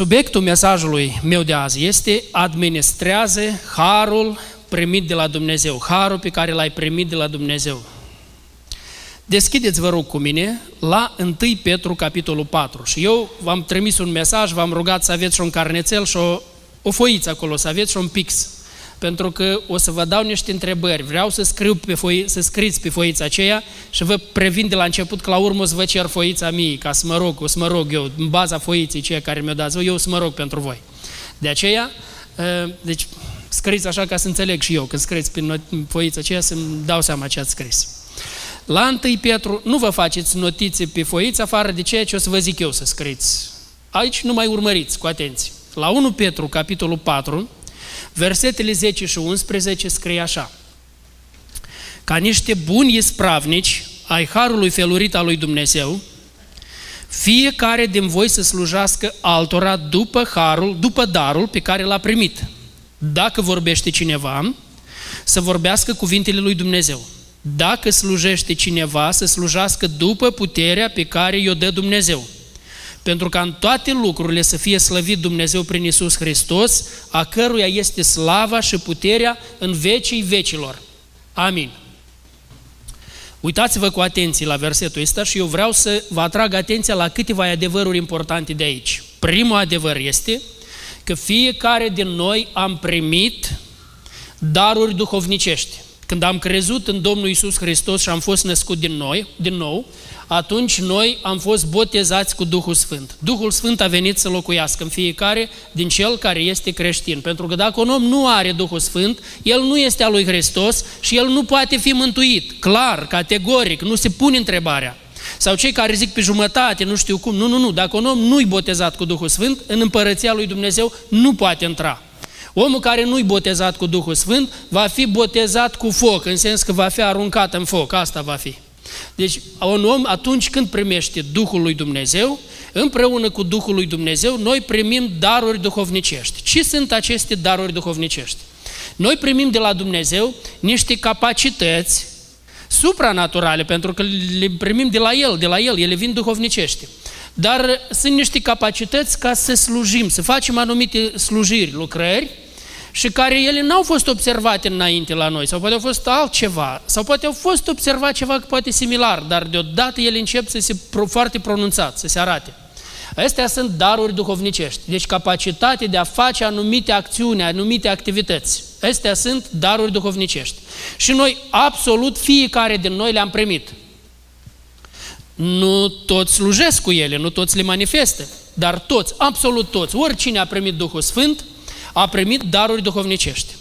Subiectul mesajului meu de azi este administrează harul primit de la Dumnezeu, harul pe care l-ai primit de la Dumnezeu. Deschideți, vă rog, cu mine la 1 Petru, capitolul 4. Și eu v-am trimis un mesaj, v-am rugat să aveți și un carnețel și o, o foiță acolo, să aveți și un pix. Pentru că o să vă dau niște întrebări. Vreau să scriu pe foi, să scriți pe foița aceea și vă previn de la început că la urmă o să vă cer foița mie, ca să mă rog, o să mă rog eu, în baza foiței ceea care mi-o dați eu, o să mă rog pentru voi. De aceea, ă, deci scriți așa ca să înțeleg și eu, când scriți pe foița aceea să-mi dau seama ce ați scris. La 1 Petru, nu vă faceți notițe pe foiță afară de ceea ce o să vă zic eu să scriți. Aici nu mai urmăriți, cu atenție. La 1 Petru, capitolul 4, versetele 10 și 11 scrie așa. Ca niște buni ispravnici ai harului felurit al lui Dumnezeu, fiecare din voi să slujească altora după harul, după darul pe care l-a primit. Dacă vorbește cineva, să vorbească cuvintele lui Dumnezeu. Dacă slujește cineva, să slujească după puterea pe care i-o dă Dumnezeu. Pentru ca în toate lucrurile să fie slăvit Dumnezeu prin Isus Hristos, a căruia este slava și puterea în vecii vecilor. Amin. Uitați-vă cu atenție la versetul ăsta și eu vreau să vă atrag atenția la câteva adevăruri importante de aici. Primul adevăr este că fiecare din noi am primit daruri duhovnicești. Când am crezut în Domnul Isus Hristos și am fost născut din, noi, din nou, atunci noi am fost botezați cu Duhul Sfânt. Duhul Sfânt a venit să locuiască în fiecare din cel care este creștin. Pentru că dacă un om nu are Duhul Sfânt, el nu este al lui Hristos și el nu poate fi mântuit. Clar, categoric, nu se pune întrebarea. Sau cei care zic pe jumătate, nu știu cum, nu, nu, nu, dacă un om nu-i botezat cu Duhul Sfânt, în împărăția lui Dumnezeu nu poate intra. Omul care nu-i botezat cu Duhul Sfânt va fi botezat cu foc, în sens că va fi aruncat în foc, asta va fi. Deci un om atunci când primește Duhul lui Dumnezeu, împreună cu Duhul lui Dumnezeu, noi primim daruri duhovnicești. Ce sunt aceste daruri duhovnicești? Noi primim de la Dumnezeu niște capacități supranaturale, pentru că le primim de la El, de la El, ele vin duhovnicește. Dar sunt niște capacități ca să slujim, să facem anumite slujiri, lucrări, și care ele n-au fost observate înainte la noi, sau poate au fost altceva, sau poate au fost observat ceva poate similar, dar deodată ele încep să se foarte pronunțat, să se arate. Astea sunt daruri duhovnicești, deci capacitate de a face anumite acțiuni, anumite activități. Astea sunt daruri duhovnicești. Și noi, absolut fiecare din noi le-am primit. Nu toți slujesc cu ele, nu toți le manifestă, dar toți, absolut toți, oricine a primit Duhul Sfânt, a primit daruri duhovnicești.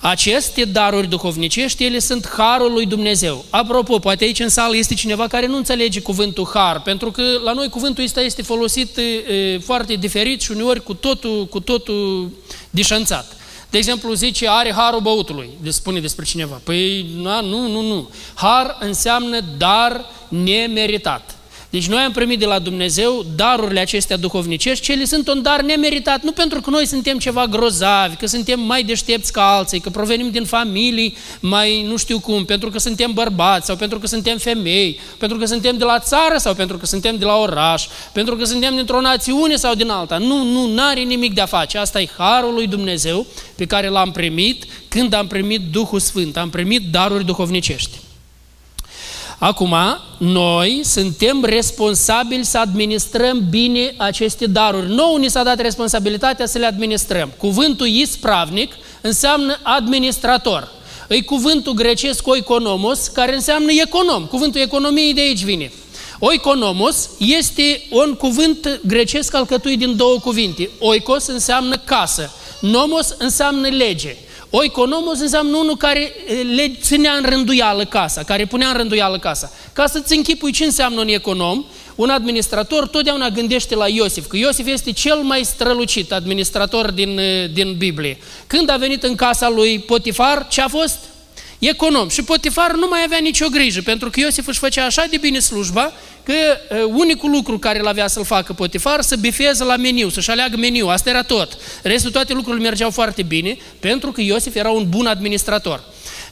Aceste daruri duhovnicești, ele sunt harul lui Dumnezeu. Apropo, poate aici în sală este cineva care nu înțelege cuvântul har, pentru că la noi cuvântul ăsta este folosit e, foarte diferit și uneori cu totul, cu totul dișanțat. De exemplu, zice, are harul băutului, spune despre cineva. Păi, na, nu, nu, nu. Har înseamnă dar nemeritat. Deci noi am primit de la Dumnezeu darurile acestea duhovnicești, cele sunt un dar nemeritat, nu pentru că noi suntem ceva grozavi, că suntem mai deștepți ca alții, că provenim din familii mai nu știu cum, pentru că suntem bărbați sau pentru că suntem femei, pentru că suntem de la țară sau pentru că suntem de la oraș, pentru că suntem dintr-o națiune sau din alta. Nu, nu, n-are nimic de a face. Asta e harul lui Dumnezeu pe care l-am primit când am primit Duhul Sfânt, am primit daruri duhovnicești. Acum, noi suntem responsabili să administrăm bine aceste daruri. Nouă ni s-a dat responsabilitatea să le administrăm. Cuvântul ispravnic înseamnă administrator. E cuvântul grecesc oikonomos, care înseamnă econom. Cuvântul economiei de aici vine. Oikonomos este un cuvânt grecesc alcătuit din două cuvinte. Oikos înseamnă casă, nomos înseamnă lege. Oikonomos înseamnă unul care le ținea în rânduială casa, care punea în rânduială casa. Ca să-ți închipui ce înseamnă un econom, un administrator totdeauna gândește la Iosif, că Iosif este cel mai strălucit administrator din, din Biblie. Când a venit în casa lui Potifar, ce a fost? Econom. Și Potifar nu mai avea nicio grijă, pentru că Iosif își făcea așa de bine slujba, că unicul lucru care îl avea să-l facă Potifar, să bifeze la meniu, să-și aleagă meniu, asta era tot. Restul toate lucrurile mergeau foarte bine, pentru că Iosif era un bun administrator.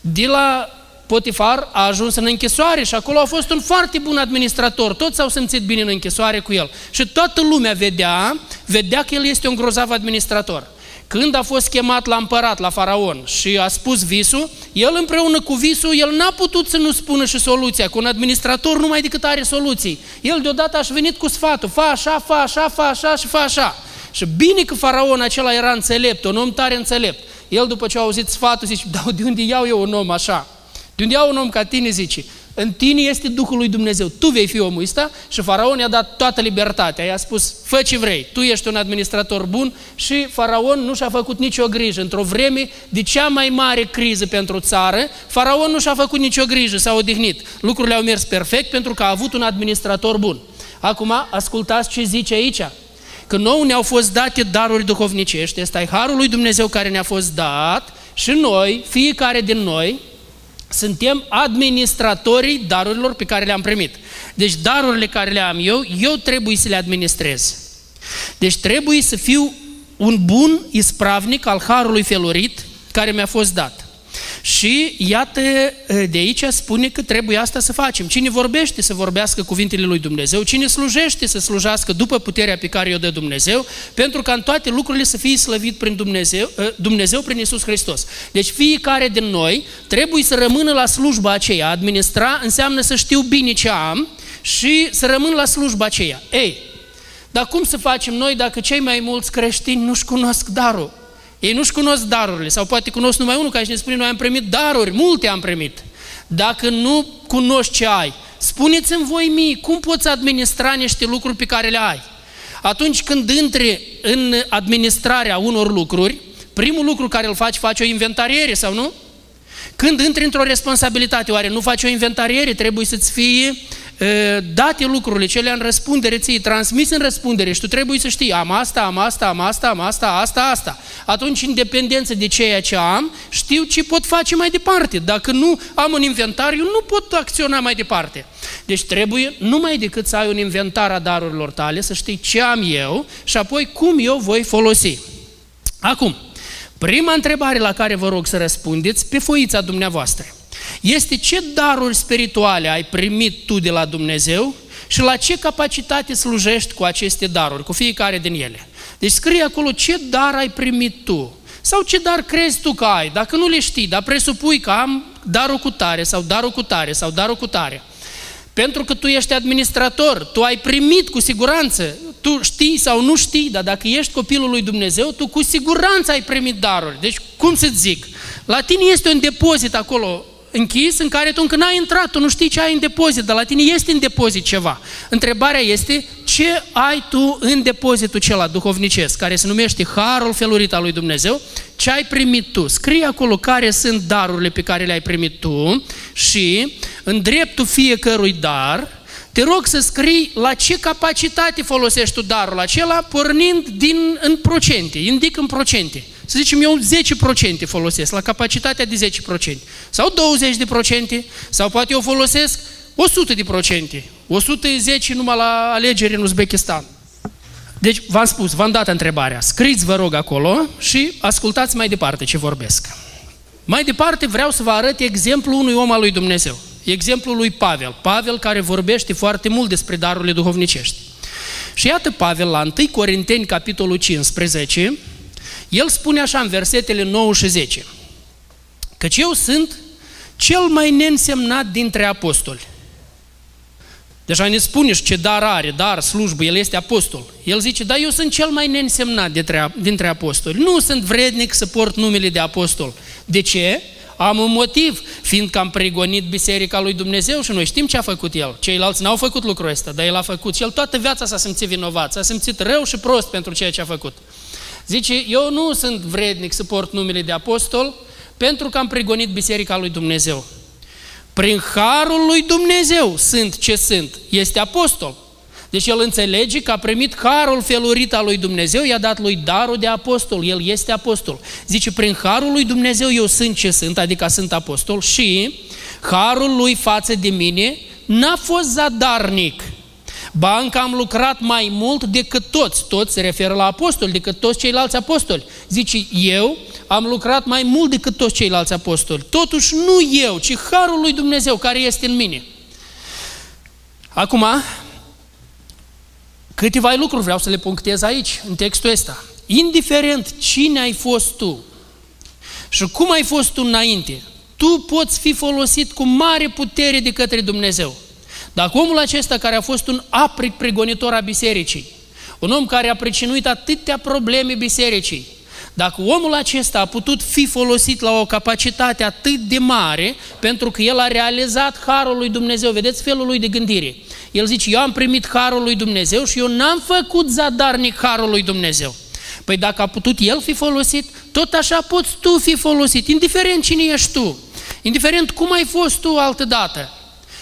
De la Potifar a ajuns în închisoare și acolo a fost un foarte bun administrator. Toți s-au simțit bine în închisoare cu el. Și toată lumea vedea, vedea că el este un grozav administrator. Când a fost chemat la împărat, la faraon, și a spus visul, el împreună cu visul, el n-a putut să nu spună și soluția. Cu un administrator numai decât are soluții. El deodată a venit cu sfatul, fa așa, fa așa, fa așa și fa așa. Și bine că faraon acela era înțelept, un om tare înțelept. El după ce a auzit sfatul zice, da, de unde iau eu un om așa? De unde iau un om ca tine, zice? În tine este Duhul lui Dumnezeu. Tu vei fi omul ăsta și faraon i-a dat toată libertatea. I-a spus, fă ce vrei, tu ești un administrator bun și faraon nu și-a făcut nicio grijă. Într-o vreme de cea mai mare criză pentru țară, faraon nu și-a făcut nicio grijă, s-a odihnit. Lucrurile au mers perfect pentru că a avut un administrator bun. Acum, ascultați ce zice aici. Că nouă ne-au fost date daruri duhovnicești, este harul lui Dumnezeu care ne-a fost dat și noi, fiecare din noi, suntem administratorii darurilor pe care le-am primit. Deci darurile care le am eu, eu trebuie să le administrez. Deci trebuie să fiu un bun ispravnic al harului felorit care mi-a fost dat. Și iată, de aici spune că trebuie asta să facem. Cine vorbește să vorbească cuvintele lui Dumnezeu, cine slujește să slujească după puterea pe care o dă Dumnezeu, pentru ca în toate lucrurile să fie slăvit prin Dumnezeu, Dumnezeu prin Isus Hristos. Deci fiecare din noi trebuie să rămână la slujba aceea. Administra înseamnă să știu bine ce am și să rămân la slujba aceea. Ei, dar cum să facem noi dacă cei mai mulți creștini nu-și cunosc darul? Ei nu-și cunosc darurile, sau poate cunosc numai unul care ne spune, noi am primit daruri, multe am primit. Dacă nu cunoști ce ai, spuneți-mi voi mie, cum poți administra niște lucruri pe care le ai? Atunci când intri în administrarea unor lucruri, primul lucru care îl faci, faci o inventariere sau nu? Când intri într-o responsabilitate, oare nu faci o inventariere? Trebuie să-ți fie date lucrurile, cele în răspundere ție, transmis în răspundere și tu trebuie să știi, am asta, am asta, am asta, am asta, asta, asta. Atunci, în dependență de ceea ce am, știu ce pot face mai departe. Dacă nu am un inventariu, nu pot acționa mai departe. Deci trebuie numai decât să ai un inventar a darurilor tale, să știi ce am eu și apoi cum eu voi folosi. Acum, prima întrebare la care vă rog să răspundeți pe foița dumneavoastră este ce daruri spirituale ai primit tu de la Dumnezeu și la ce capacitate slujești cu aceste daruri, cu fiecare din ele. Deci scrie acolo ce dar ai primit tu sau ce dar crezi tu că ai, dacă nu le știi, dar presupui că am darul cu tare sau darul cu tare sau darul cu tare. Pentru că tu ești administrator, tu ai primit cu siguranță, tu știi sau nu știi, dar dacă ești copilul lui Dumnezeu, tu cu siguranță ai primit daruri. Deci, cum să zic, la tine este un depozit acolo închis în care tu încă n-ai intrat, tu nu știi ce ai în depozit, dar la tine este în depozit ceva. Întrebarea este ce ai tu în depozitul acela duhovnicesc, care se numește Harul Felurit al lui Dumnezeu, ce ai primit tu. Scrie acolo care sunt darurile pe care le-ai primit tu și în dreptul fiecărui dar, te rog să scrii la ce capacitate folosești tu darul acela, pornind din, în procente, indic în procente să zicem eu 10% folosesc, la capacitatea de 10%, sau 20%, sau poate eu folosesc 100%, 110 numai la alegeri în Uzbekistan. Deci, v-am spus, v-am dat întrebarea. Scriți, vă rog, acolo și ascultați mai departe ce vorbesc. Mai departe vreau să vă arăt exemplul unui om al lui Dumnezeu. Exemplul lui Pavel. Pavel care vorbește foarte mult despre darurile duhovnicești. Și iată Pavel la 1 Corinteni, capitolul 15, el spune așa în versetele 9 și 10, căci eu sunt cel mai neînsemnat dintre apostoli. Deja ne spune ce dar are, dar, slujbă, el este apostol. El zice, da, eu sunt cel mai neînsemnat dintre, dintre apostoli. Nu sunt vrednic să port numele de apostol. De ce? Am un motiv, fiindcă am pregonit Biserica lui Dumnezeu și noi știm ce a făcut el. Ceilalți n-au făcut lucrul ăsta, dar el a făcut. Și el toată viața s-a simțit vinovat, s-a simțit rău și prost pentru ceea ce a făcut. Zice, eu nu sunt vrednic să port numele de apostol pentru că am pregonit Biserica lui Dumnezeu. Prin harul lui Dumnezeu sunt ce sunt. Este apostol. Deci el înțelege că a primit harul felurit al lui Dumnezeu, i-a dat lui darul de apostol, el este apostol. Zice, prin harul lui Dumnezeu eu sunt ce sunt, adică sunt apostol și harul lui față de mine n-a fost zadarnic. Ba încă am lucrat mai mult decât toți. Toți se referă la apostoli, decât toți ceilalți apostoli. Zice, eu am lucrat mai mult decât toți ceilalți apostoli. Totuși nu eu, ci Harul lui Dumnezeu care este în mine. Acum, câteva lucruri vreau să le punctez aici, în textul ăsta. Indiferent cine ai fost tu și cum ai fost tu înainte, tu poți fi folosit cu mare putere de către Dumnezeu. Dacă omul acesta care a fost un apric pregonitor a bisericii, un om care a pricinuit atâtea probleme bisericii, dacă omul acesta a putut fi folosit la o capacitate atât de mare, pentru că el a realizat harul lui Dumnezeu, vedeți felul lui de gândire. El zice, eu am primit harul lui Dumnezeu și eu n-am făcut zadarnic harul lui Dumnezeu. Păi dacă a putut el fi folosit, tot așa poți tu fi folosit, indiferent cine ești tu, indiferent cum ai fost tu altă dată.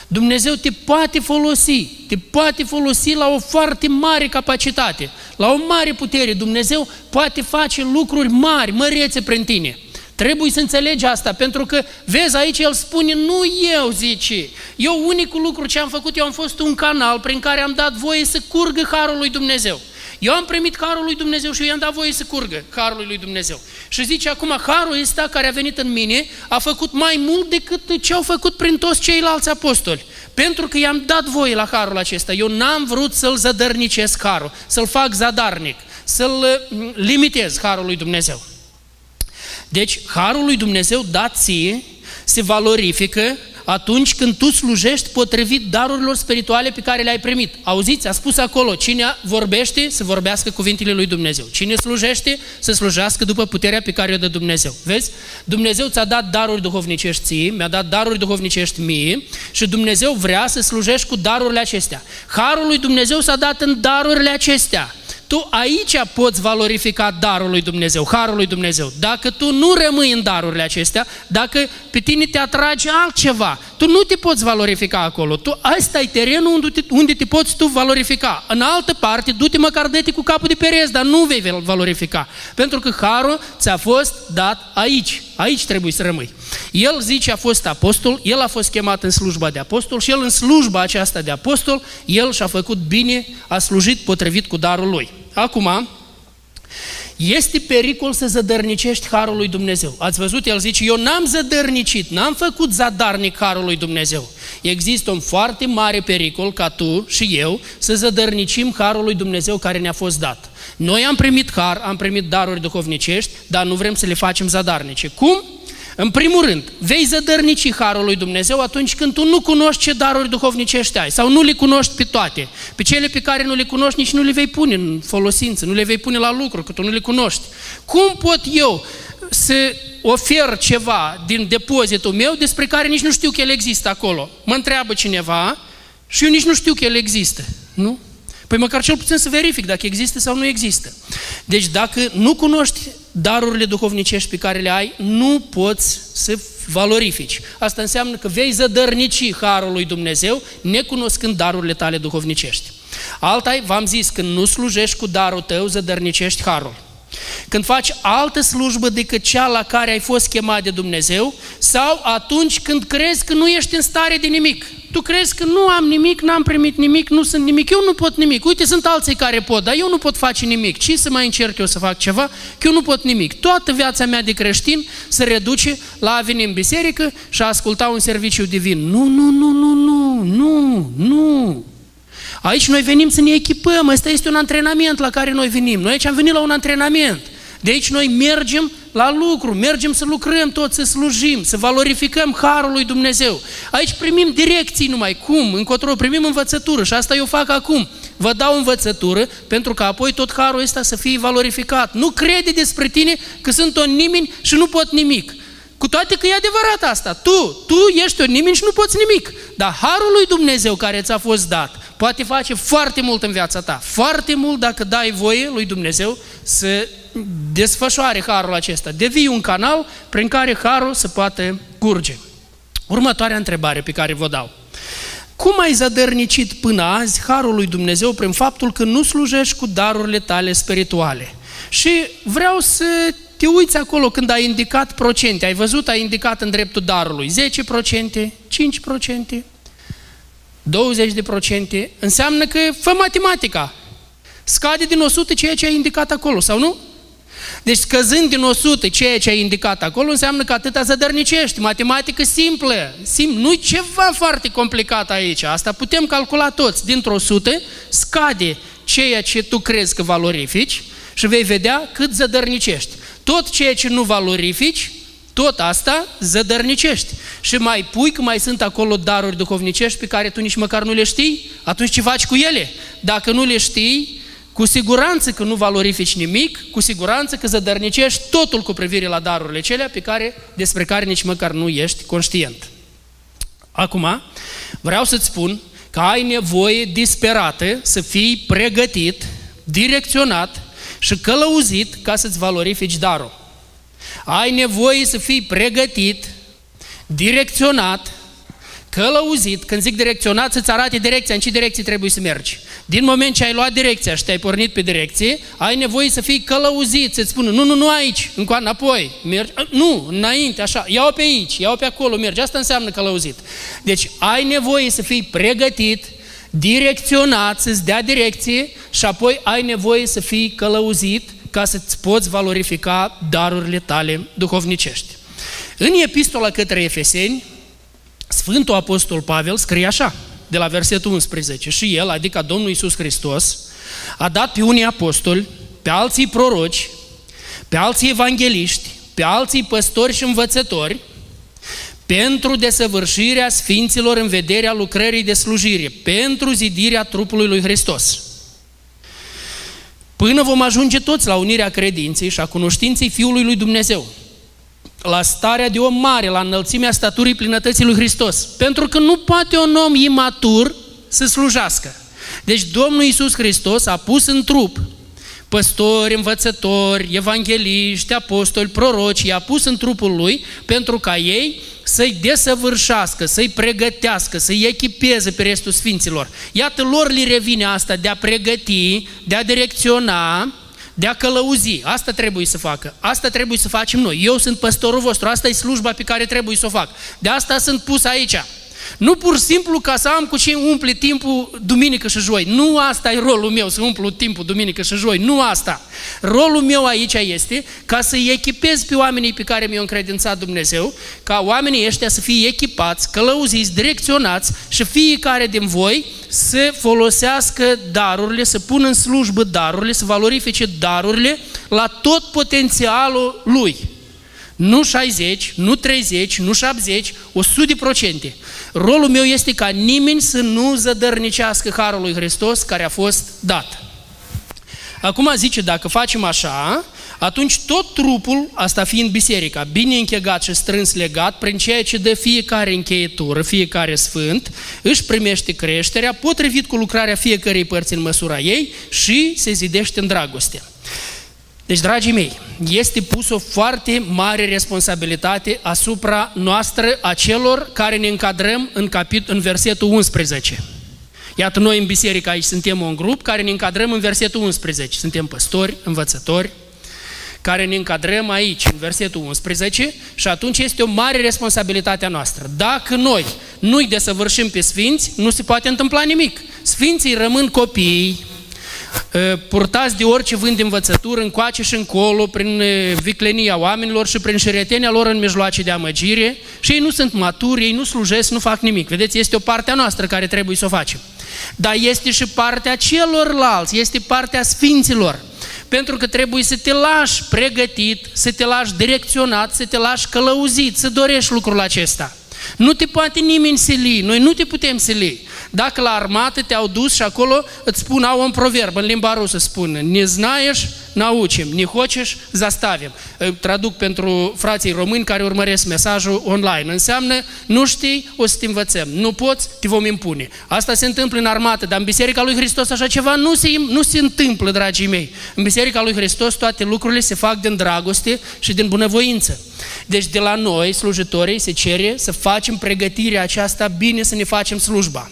Dumnezeu te poate folosi, te poate folosi la o foarte mare capacitate, la o mare putere. Dumnezeu poate face lucruri mari, mărețe prin tine. Trebuie să înțelegi asta, pentru că, vezi, aici el spune, nu eu, zice, eu unicul lucru ce am făcut, eu am fost un canal prin care am dat voie să curgă Harul lui Dumnezeu. Eu am primit Harul lui Dumnezeu și eu i-am dat voie să curgă Harul lui Dumnezeu. Și zice acum, Harul ăsta care a venit în mine a făcut mai mult decât ce au făcut prin toți ceilalți apostoli. Pentru că i-am dat voie la Harul acesta. Eu n-am vrut să-l zădărnicesc Harul, să-l fac zadarnic, să-l mm, limitez Harul lui Dumnezeu. Deci, Harul lui Dumnezeu dat ție se valorifică atunci când tu slujești potrivit darurilor spirituale pe care le-ai primit. Auziți, a spus acolo, cine vorbește, să vorbească cuvintele lui Dumnezeu. Cine slujește, să slujească după puterea pe care o dă Dumnezeu. Vezi? Dumnezeu ți-a dat daruri duhovnicești ție, mi-a dat daruri duhovnicești mie și Dumnezeu vrea să slujești cu darurile acestea. Harul lui Dumnezeu s-a dat în darurile acestea tu aici poți valorifica darul lui Dumnezeu, harul lui Dumnezeu. Dacă tu nu rămâi în darurile acestea, dacă pe tine te atrage altceva, tu nu te poți valorifica acolo. Tu, asta e terenul unde te, unde te poți tu valorifica. În altă parte, du-te măcar de cu capul de perez, dar nu vei valorifica. Pentru că harul ți-a fost dat aici. Aici trebuie să rămâi. El zice a fost apostol, el a fost chemat în slujba de apostol și el în slujba aceasta de apostol, el și-a făcut bine, a slujit potrivit cu darul lui. Acum, este pericol să zădărnicești Harul lui Dumnezeu. Ați văzut? El zice, eu n-am zădărnicit, n-am făcut zadarnic Harul lui Dumnezeu. Există un foarte mare pericol ca tu și eu să zădărnicim Harul lui Dumnezeu care ne-a fost dat. Noi am primit har, am primit daruri duhovnicești, dar nu vrem să le facem zadarnice. Cum? În primul rând, vei zădărnici Harul lui Dumnezeu atunci când tu nu cunoști ce daruri duhovnicești ai sau nu le cunoști pe toate. Pe cele pe care nu le cunoști nici nu le vei pune în folosință, nu le vei pune la lucru, că tu nu le cunoști. Cum pot eu să ofer ceva din depozitul meu despre care nici nu știu că el există acolo? Mă întreabă cineva și eu nici nu știu că el există. Nu? Păi măcar cel puțin să verific dacă există sau nu există. Deci dacă nu cunoști darurile duhovnicești pe care le ai, nu poți să valorifici. Asta înseamnă că vei zădărnici Harul lui Dumnezeu, necunoscând darurile tale duhovnicești. Alta v-am zis, când nu slujești cu darul tău, zădărnicești Harul. Când faci altă slujbă decât cea la care ai fost chemat de Dumnezeu sau atunci când crezi că nu ești în stare de nimic. Tu crezi că nu am nimic, n-am primit nimic, nu sunt nimic, eu nu pot nimic. Uite, sunt alții care pot, dar eu nu pot face nimic. Ce să mai încerc eu să fac ceva? Că eu nu pot nimic. Toată viața mea de creștin se reduce la a veni în biserică și a asculta un serviciu divin. Nu, nu, nu, nu, nu, nu, nu. Aici noi venim să ne echipăm, ăsta este un antrenament la care noi venim. Noi aici am venit la un antrenament. De aici noi mergem la lucru, mergem să lucrăm tot, să slujim, să valorificăm Harul lui Dumnezeu. Aici primim direcții numai, cum, încotro, primim învățătură și asta eu fac acum. Vă dau învățătură pentru că apoi tot Harul ăsta să fie valorificat. Nu crede despre tine că sunt o nimeni și nu pot nimic. Cu toate că e adevărat asta. Tu, tu ești o nimeni și nu poți nimic. Dar Harul lui Dumnezeu care ți-a fost dat poate face foarte mult în viața ta. Foarte mult dacă dai voie lui Dumnezeu să desfășoare Harul acesta. Devii un canal prin care Harul se poate curge. Următoarea întrebare pe care vă dau. Cum ai zădărnicit până azi Harul lui Dumnezeu prin faptul că nu slujești cu darurile tale spirituale? Și vreau să te uiți acolo când ai indicat procente. Ai văzut, ai indicat în dreptul darului 10%, 5%, 20% înseamnă că fă matematica. Scade din 100 ceea ce ai indicat acolo, sau nu? Deci scăzând din 100 ceea ce ai indicat acolo, înseamnă că atâta zădărnicești. Matematică simplă. Sim, nu ceva foarte complicat aici. Asta putem calcula toți. Dintr-o 100 scade ceea ce tu crezi că valorifici și vei vedea cât zădărnicești. Tot ceea ce nu valorifici, tot asta zădărnicești. Și mai pui că mai sunt acolo daruri duhovnicești pe care tu nici măcar nu le știi, atunci ce faci cu ele? Dacă nu le știi, cu siguranță că nu valorifici nimic, cu siguranță că zădărnicești totul cu privire la darurile celea pe care, despre care nici măcar nu ești conștient. Acum, vreau să-ți spun că ai nevoie disperată să fii pregătit, direcționat și călăuzit ca să-ți valorifici darul. Ai nevoie să fii pregătit, direcționat, călăuzit, când zic direcționat, să-ți arate direcția, în ce direcție trebuie să mergi. Din moment ce ai luat direcția și te-ai pornit pe direcție, ai nevoie să fii călăuzit, să-ți spună, nu, nu, nu aici, încoa înapoi, mergi, nu, înainte, așa, iau pe aici, iau pe acolo, mergi, asta înseamnă călăuzit. Deci ai nevoie să fii pregătit, direcționat, să-ți dea direcție și apoi ai nevoie să fii călăuzit ca să-ți poți valorifica darurile tale duhovnicești. În epistola către Efeseni, Sfântul Apostol Pavel scrie așa, de la versetul 11, și el, adică Domnul Iisus Hristos, a dat pe unii apostoli, pe alții proroci, pe alții evangeliști, pe alții păstori și învățători, pentru desăvârșirea sfinților în vederea lucrării de slujire, pentru zidirea trupului lui Hristos. Până vom ajunge toți la unirea credinței și a cunoștinței Fiului lui Dumnezeu, la starea de om mare, la înălțimea staturii plinătății lui Hristos. Pentru că nu poate un om imatur să slujească. Deci Domnul Iisus Hristos a pus în trup păstori, învățători, evangeliști, apostoli, proroci, i-a pus în trupul lui pentru ca ei să-i desăvârșească, să-i pregătească, să-i echipeze pe restul sfinților. Iată, lor li revine asta de a pregăti, de a direcționa, de a călăuzi. Asta trebuie să facă. Asta trebuie să facem noi. Eu sunt păstorul vostru, asta e slujba pe care trebuie să o fac. De asta sunt pus aici. Nu pur și simplu ca să am cu ce umple timpul duminică și joi. Nu asta e rolul meu, să umplu timpul duminică și joi. Nu asta. Rolul meu aici este ca să-i echipez pe oamenii pe care mi-au încredințat Dumnezeu, ca oamenii ăștia să fie echipați, călăuziți, direcționați și fiecare din voi să folosească darurile, să pună în slujbă darurile, să valorifice darurile la tot potențialul lui. Nu 60, nu 30, nu 70, 100%. Rolul meu este ca nimeni să nu zădărnicească Harul lui Hristos care a fost dat. Acum zice, dacă facem așa, atunci tot trupul, asta fiind biserica, bine închegat și strâns legat, prin ceea ce dă fiecare încheietură, fiecare sfânt, își primește creșterea, potrivit cu lucrarea fiecărei părți în măsura ei și se zidește în dragoste. Deci, dragii mei, este pus o foarte mare responsabilitate asupra noastră a celor care ne încadrăm în, capit- în versetul 11. Iată, noi în biserică aici suntem un grup care ne încadrăm în versetul 11. Suntem păstori, învățători, care ne încadrăm aici, în versetul 11, și atunci este o mare responsabilitate a noastră. Dacă noi nu-i desăvârșim pe sfinți, nu se poate întâmpla nimic. Sfinții rămân copii, purtați de orice vânt de învățătură, încoace și încolo, prin viclenia oamenilor și prin șeretenia lor în mijloace de amăgire și ei nu sunt maturi, ei nu slujesc, nu fac nimic. Vedeți, este o parte a noastră care trebuie să o facem. Dar este și partea celorlalți, este partea sfinților. Pentru că trebuie să te lași pregătit, să te lași direcționat, să te lași călăuzit, să dorești lucrul acesta. Nu te poate nimeni sili, noi nu te putem sili. Dacă la armată te-au dus și acolo îți spun, au un proverb în limba rusă, spun, ne znaieș, naucim, ne hoceș, zastavim. Traduc pentru frații români care urmăresc mesajul online. Înseamnă, nu știi, o să te învățăm. Nu poți, te vom impune. Asta se întâmplă în armată, dar în Biserica lui Hristos așa ceva nu se, nu se întâmplă, dragii mei. În Biserica lui Hristos toate lucrurile se fac din dragoste și din bunăvoință. Deci de la noi, slujitorii, se cere să facem pregătirea aceasta bine, să ne facem slujba.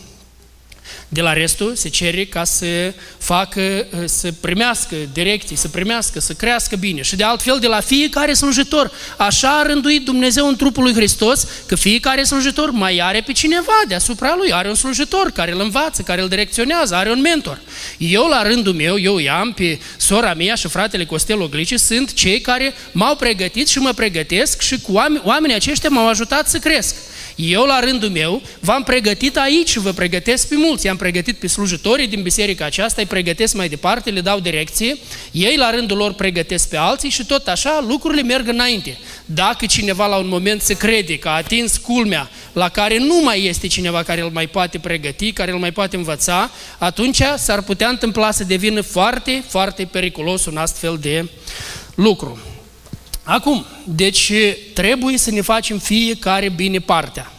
De la restul se cere ca să facă, să primească direcții, să primească, să crească bine. Și de altfel de la fiecare slujitor. Așa a rânduit Dumnezeu în trupul lui Hristos că fiecare slujitor mai are pe cineva deasupra lui. Are un slujitor care îl învață, care îl direcționează, are un mentor. Eu la rândul meu, eu i-am pe sora mea și fratele Costel Oglici, sunt cei care m-au pregătit și mă pregătesc și cu oameni, oamenii aceștia m-au ajutat să cresc. Eu, la rândul meu, v-am pregătit aici și vă pregătesc pe mulți. I-am pregătit pe slujitorii din biserica aceasta, îi pregătesc mai departe, le dau direcție, ei la rândul lor pregătesc pe alții și tot așa lucrurile merg înainte. Dacă cineva la un moment se crede că a atins culmea la care nu mai este cineva care îl mai poate pregăti, care îl mai poate învăța, atunci s-ar putea întâmpla să devină foarte, foarte periculos un astfel de lucru. Acum, deci trebuie să ne facem fiecare bine partea.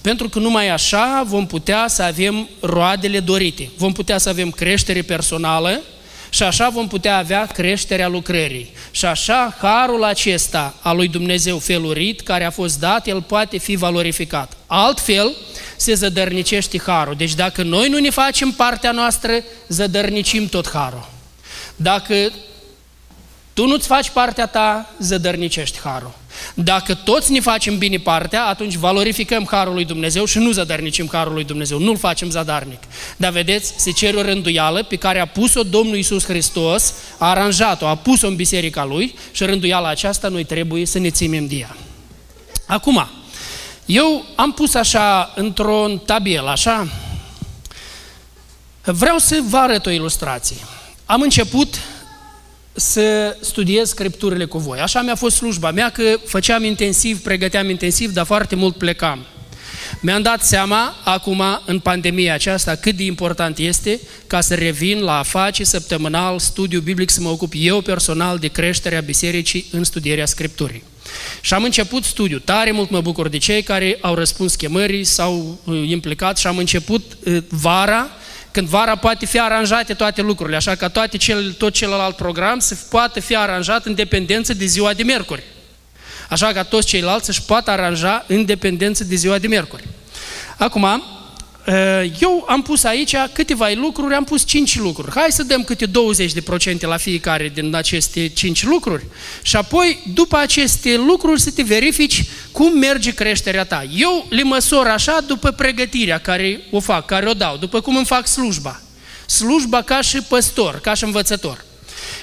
Pentru că numai așa vom putea să avem roadele dorite. Vom putea să avem creștere personală și așa vom putea avea creșterea lucrării. Și așa harul acesta al lui Dumnezeu felurit, care a fost dat, el poate fi valorificat. Altfel, se zădărnicește harul. Deci dacă noi nu ne facem partea noastră, zădărnicim tot harul. Dacă tu nu-ți faci partea ta, zădărnicești harul. Dacă toți ne facem bine partea, atunci valorificăm harul lui Dumnezeu și nu zădărnicim harul lui Dumnezeu, nu-l facem zadarnic. Dar vedeți, se cere o rânduială pe care a pus-o Domnul Iisus Hristos, a aranjat-o, a pus-o în biserica lui și rânduiala aceasta noi trebuie să ne ținem de ea. Acum, eu am pus așa într-un tabel, așa, vreau să vă arăt o ilustrație. Am început să studiez scripturile cu voi. Așa mi-a fost slujba mea, că făceam intensiv, pregăteam intensiv, dar foarte mult plecam. Mi-am dat seama, acum, în pandemia aceasta, cât de important este ca să revin la a face săptămânal studiu biblic, să mă ocup eu personal de creșterea bisericii în studierea Scripturii. Și am început studiu. Tare mult mă bucur de cei care au răspuns chemării, s-au uh, implicat și am început uh, vara când vara poate fi aranjate toate lucrurile, așa că toate cel, tot celălalt program să poată fi aranjat în dependență de ziua de miercuri. Așa că toți ceilalți să-și poată aranja în dependență de ziua de miercuri. Acum, Eh, eu am pus aici câteva lucruri, am pus 5 lucruri. Hai să dăm câte 20% la fiecare din aceste 5 lucruri și apoi, după aceste lucruri, să te verifici cum merge creșterea ta. Eu le măsor așa după pregătirea care o fac, care o dau, după cum îmi fac slujba. Slujba ca și păstor, ca și învățător.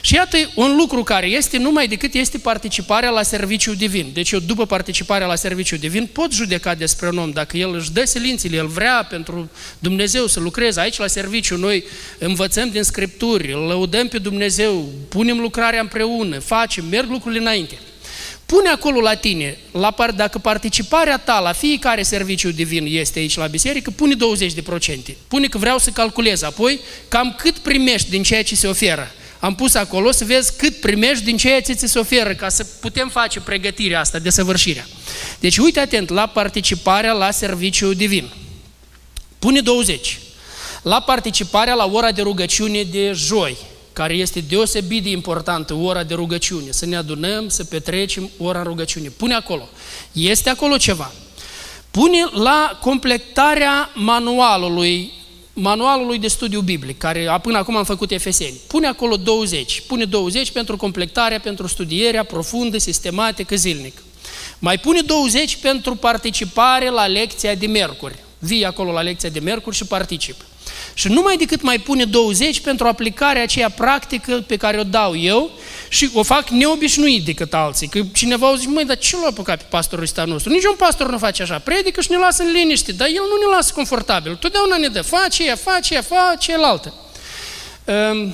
Și iată un lucru care este numai decât este participarea la serviciu divin. Deci eu după participarea la serviciu divin pot judeca despre un om. Dacă el își dă silințele, el vrea pentru Dumnezeu să lucreze aici la serviciu, noi învățăm din Scripturi, îl lăudăm pe Dumnezeu, punem lucrarea împreună, facem, merg lucrurile înainte. Pune acolo la tine, la par, dacă participarea ta la fiecare serviciu divin este aici la biserică, pune 20%. Pune că vreau să calculez apoi cam cât primești din ceea ce se oferă am pus acolo să vezi cât primești din ceea ce ți se oferă, ca să putem face pregătirea asta de săvârșirea. Deci uite atent la participarea la serviciu divin. Pune 20. La participarea la ora de rugăciune de joi, care este deosebit de importantă, ora de rugăciune, să ne adunăm, să petrecem ora în rugăciune. Pune acolo. Este acolo ceva. Pune la completarea manualului manualului de studiu biblic, care până acum am făcut Efeseni. Pune acolo 20. Pune 20 pentru completarea, pentru studierea profundă, sistematică, zilnic. Mai pune 20 pentru participare la lecția de miercuri. Vii acolo la lecția de miercuri și particip. Și numai decât mai pune 20 pentru aplicarea aceea practică pe care o dau eu și o fac neobișnuit decât alții. Că cineva o zice, măi, dar ce l-a apucat pe pastorul ăsta nostru? Nici un pastor nu face așa. Predică și ne lasă în liniște, dar el nu ne lasă confortabil. Totdeauna ne dă, face ea, face ea, face cealaltă. Um,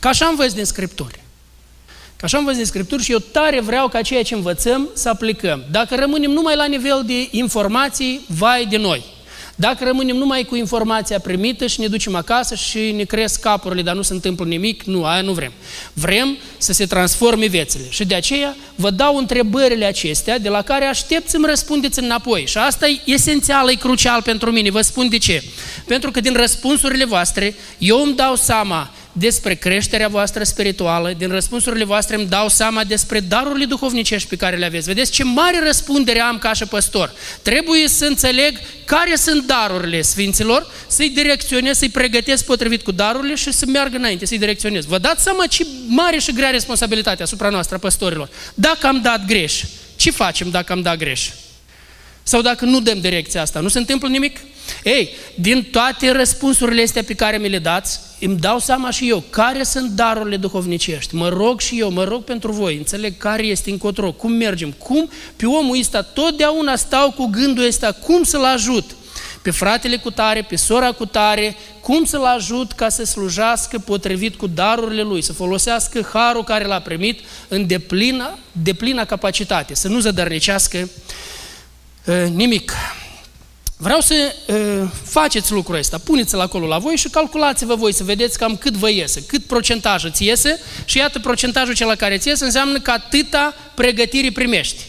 ca așa învăț din Scripturi. Ca așa învăț din Scripturi și eu tare vreau ca ceea ce învățăm să aplicăm. Dacă rămânem numai la nivel de informații, vai de noi. Dacă rămânem numai cu informația primită și ne ducem acasă și ne cresc capurile, dar nu se întâmplă nimic, nu, aia nu vrem. Vrem să se transforme viețile. Și de aceea vă dau întrebările acestea de la care aștept să-mi răspundeți înapoi. Și asta e esențial, e crucial pentru mine. Vă spun de ce. Pentru că din răspunsurile voastre eu îmi dau seama despre creșterea voastră spirituală, din răspunsurile voastre îmi dau seama despre darurile duhovnicești pe care le aveți. Vedeți ce mare răspundere am ca și păstor. Trebuie să înțeleg care sunt darurile Sfinților, să-i direcționez, să-i pregătesc potrivit cu darurile și să meargă înainte, să-i direcționez. Vă dați seama ce mare și grea responsabilitate asupra noastră, păstorilor. Dacă am dat greș, ce facem dacă am dat greș? Sau dacă nu dăm direcția asta, nu se întâmplă nimic? Ei, din toate răspunsurile astea pe care mi le dați, îmi dau seama și eu care sunt darurile duhovnicești. Mă rog și eu, mă rog pentru voi, înțeleg care este încotro, cum mergem, cum pe omul ăsta totdeauna stau cu gândul ăsta, cum să-l ajut pe fratele cu tare, pe sora cu tare, cum să-l ajut ca să slujească potrivit cu darurile lui, să folosească harul care l-a primit în deplină, deplină capacitate, să nu zădărnicească uh, nimic. Vreau să uh, faceți lucrul ăsta, puneți-l acolo la voi și calculați-vă voi să vedeți cam cât vă iese, cât procentaj îți iese și iată procentajul cel care îți iese înseamnă că atâta pregătiri primești.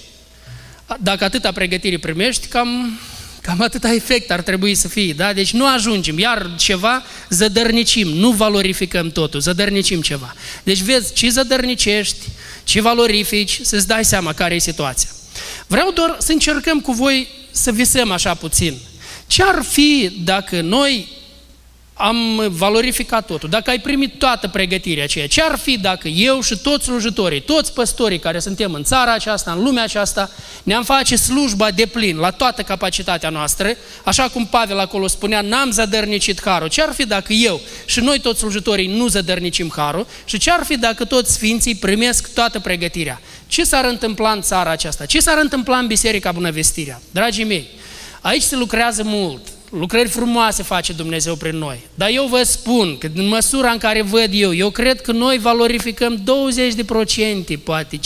Dacă atâta pregătiri primești, cam, cam atâta efect ar trebui să fie, da? Deci nu ajungem, iar ceva zădărnicim, nu valorificăm totul, zădărnicim ceva. Deci vezi ce zădărnicești, ce valorifici, să-ți dai seama care e situația. Vreau doar să încercăm cu voi să visăm așa puțin. Ce ar fi dacă noi am valorificat totul, dacă ai primit toată pregătirea aceea, ce ar fi dacă eu și toți slujitorii, toți păstorii care suntem în țara aceasta, în lumea aceasta, ne-am face slujba de plin, la toată capacitatea noastră, așa cum Pavel acolo spunea, n-am zădărnicit harul. Ce ar fi dacă eu și noi toți slujitorii nu zădărnicim harul și ce ar fi dacă toți sfinții primesc toată pregătirea? Ce s-ar întâmpla în țara aceasta? Ce s-ar întâmpla în Biserica Bunăvestirea? Dragii mei, aici se lucrează mult, lucrări frumoase face Dumnezeu prin noi. Dar eu vă spun că în măsura în care văd eu, eu cred că noi valorificăm 20%, poate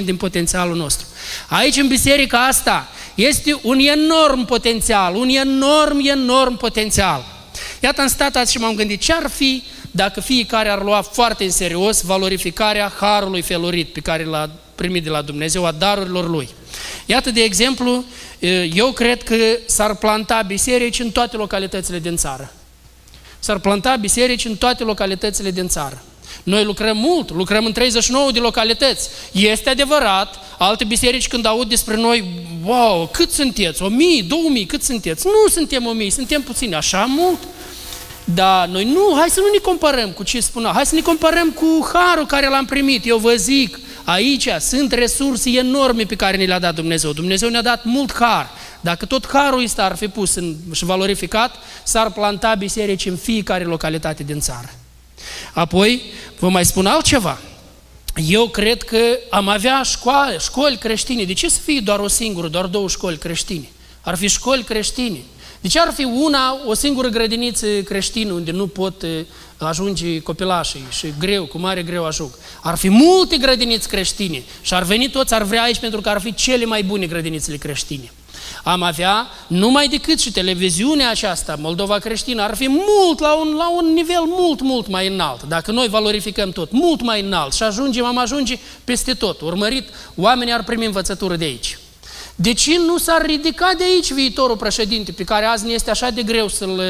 15-20% din potențialul nostru. Aici în biserica asta este un enorm potențial, un enorm, enorm potențial. Iată, am stat azi și m-am gândit ce ar fi dacă fiecare ar lua foarte în serios valorificarea harului felorit pe care l-a primit de la Dumnezeu, a darurilor lui. Iată, de exemplu, eu cred că s-ar planta biserici în toate localitățile din țară. S-ar planta biserici în toate localitățile din țară. Noi lucrăm mult, lucrăm în 39 de localități. Este adevărat, alte biserici când aud despre noi, wow, cât sunteți? O mii, două mii, cât sunteți? Nu suntem o mii, suntem puțini, așa mult. Dar noi nu, hai să nu ne comparăm cu ce spunea, hai să ne comparăm cu harul care l-am primit. Eu vă zic, aici sunt resurse enorme pe care ne le-a dat Dumnezeu. Dumnezeu ne-a dat mult har. Dacă tot harul ăsta ar fi pus în, și valorificat, s-ar planta biserici în fiecare localitate din țară. Apoi, vă mai spun altceva. Eu cred că am avea școali, școli creștine. De ce să fie doar o singură, doar două școli creștine? Ar fi școli creștine. De ce ar fi una, o singură grădiniță creștină unde nu pot ajunge copilașii și greu, cu mare greu ajung? Ar fi multe grădiniți creștine și ar veni toți, ar vrea aici pentru că ar fi cele mai bune grădinițele creștine. Am avea numai decât și televiziunea aceasta, Moldova creștină, ar fi mult, la un, la un nivel mult, mult mai înalt. Dacă noi valorificăm tot, mult mai înalt și ajungem, am ajunge peste tot. Urmărit, oamenii ar primi învățătură de aici. De ce nu s-ar ridica de aici viitorul președinte, pe care azi ne este așa de greu să-l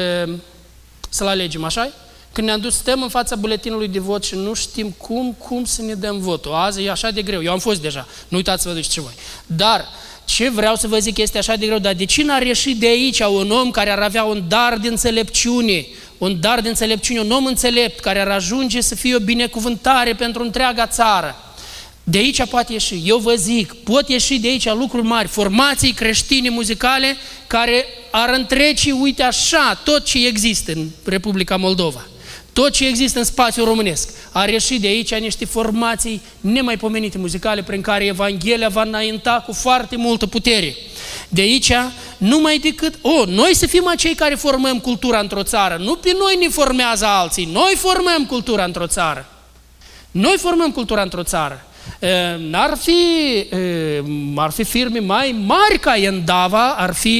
să alegem, așa Când ne-am dus, stăm în fața buletinului de vot și nu știm cum, cum să ne dăm votul. Azi e așa de greu. Eu am fost deja. Nu uitați să vă duceți ce voi. Dar ce vreau să vă zic este așa de greu, dar de ce n-ar ieși de aici un om care ar avea un dar de înțelepciune, un dar de înțelepciune, un om înțelept care ar ajunge să fie o binecuvântare pentru întreaga țară? De aici poate ieși. Eu vă zic, pot ieși de aici lucruri mari, formații creștine muzicale care ar întrece, uite așa, tot ce există în Republica Moldova. Tot ce există în spațiul românesc. Ar ieși de aici niște formații nemaipomenite muzicale prin care Evanghelia va înainta cu foarte multă putere. De aici, numai decât, o, oh, noi să fim acei care formăm cultura într-o țară, nu pe noi ne formează alții, noi formăm cultura într-o țară. Noi formăm cultura într-o țară. N-ar fi, ar fi firme mai mari ca Endava, ar fi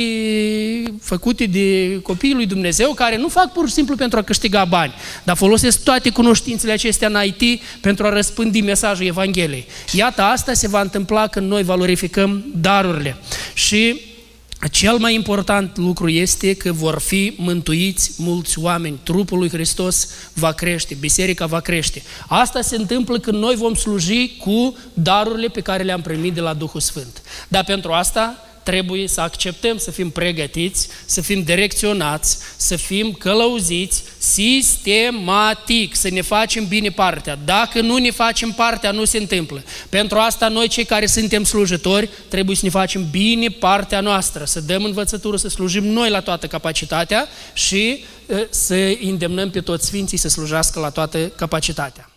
făcute de copiii lui Dumnezeu care nu fac pur și simplu pentru a câștiga bani, dar folosesc toate cunoștințele acestea în IT pentru a răspândi mesajul Evangheliei. Iată, asta se va întâmpla când noi valorificăm darurile. Și cel mai important lucru este că vor fi mântuiți mulți oameni. Trupul lui Hristos va crește, biserica va crește. Asta se întâmplă când noi vom sluji cu darurile pe care le-am primit de la Duhul Sfânt. Dar pentru asta trebuie să acceptăm să fim pregătiți, să fim direcționați, să fim călăuziți sistematic, să ne facem bine partea. Dacă nu ne facem partea, nu se întâmplă. Pentru asta noi cei care suntem slujitori trebuie să ne facem bine partea noastră, să dăm învățătură, să slujim noi la toată capacitatea și să îndemnăm pe toți sfinții să slujească la toată capacitatea.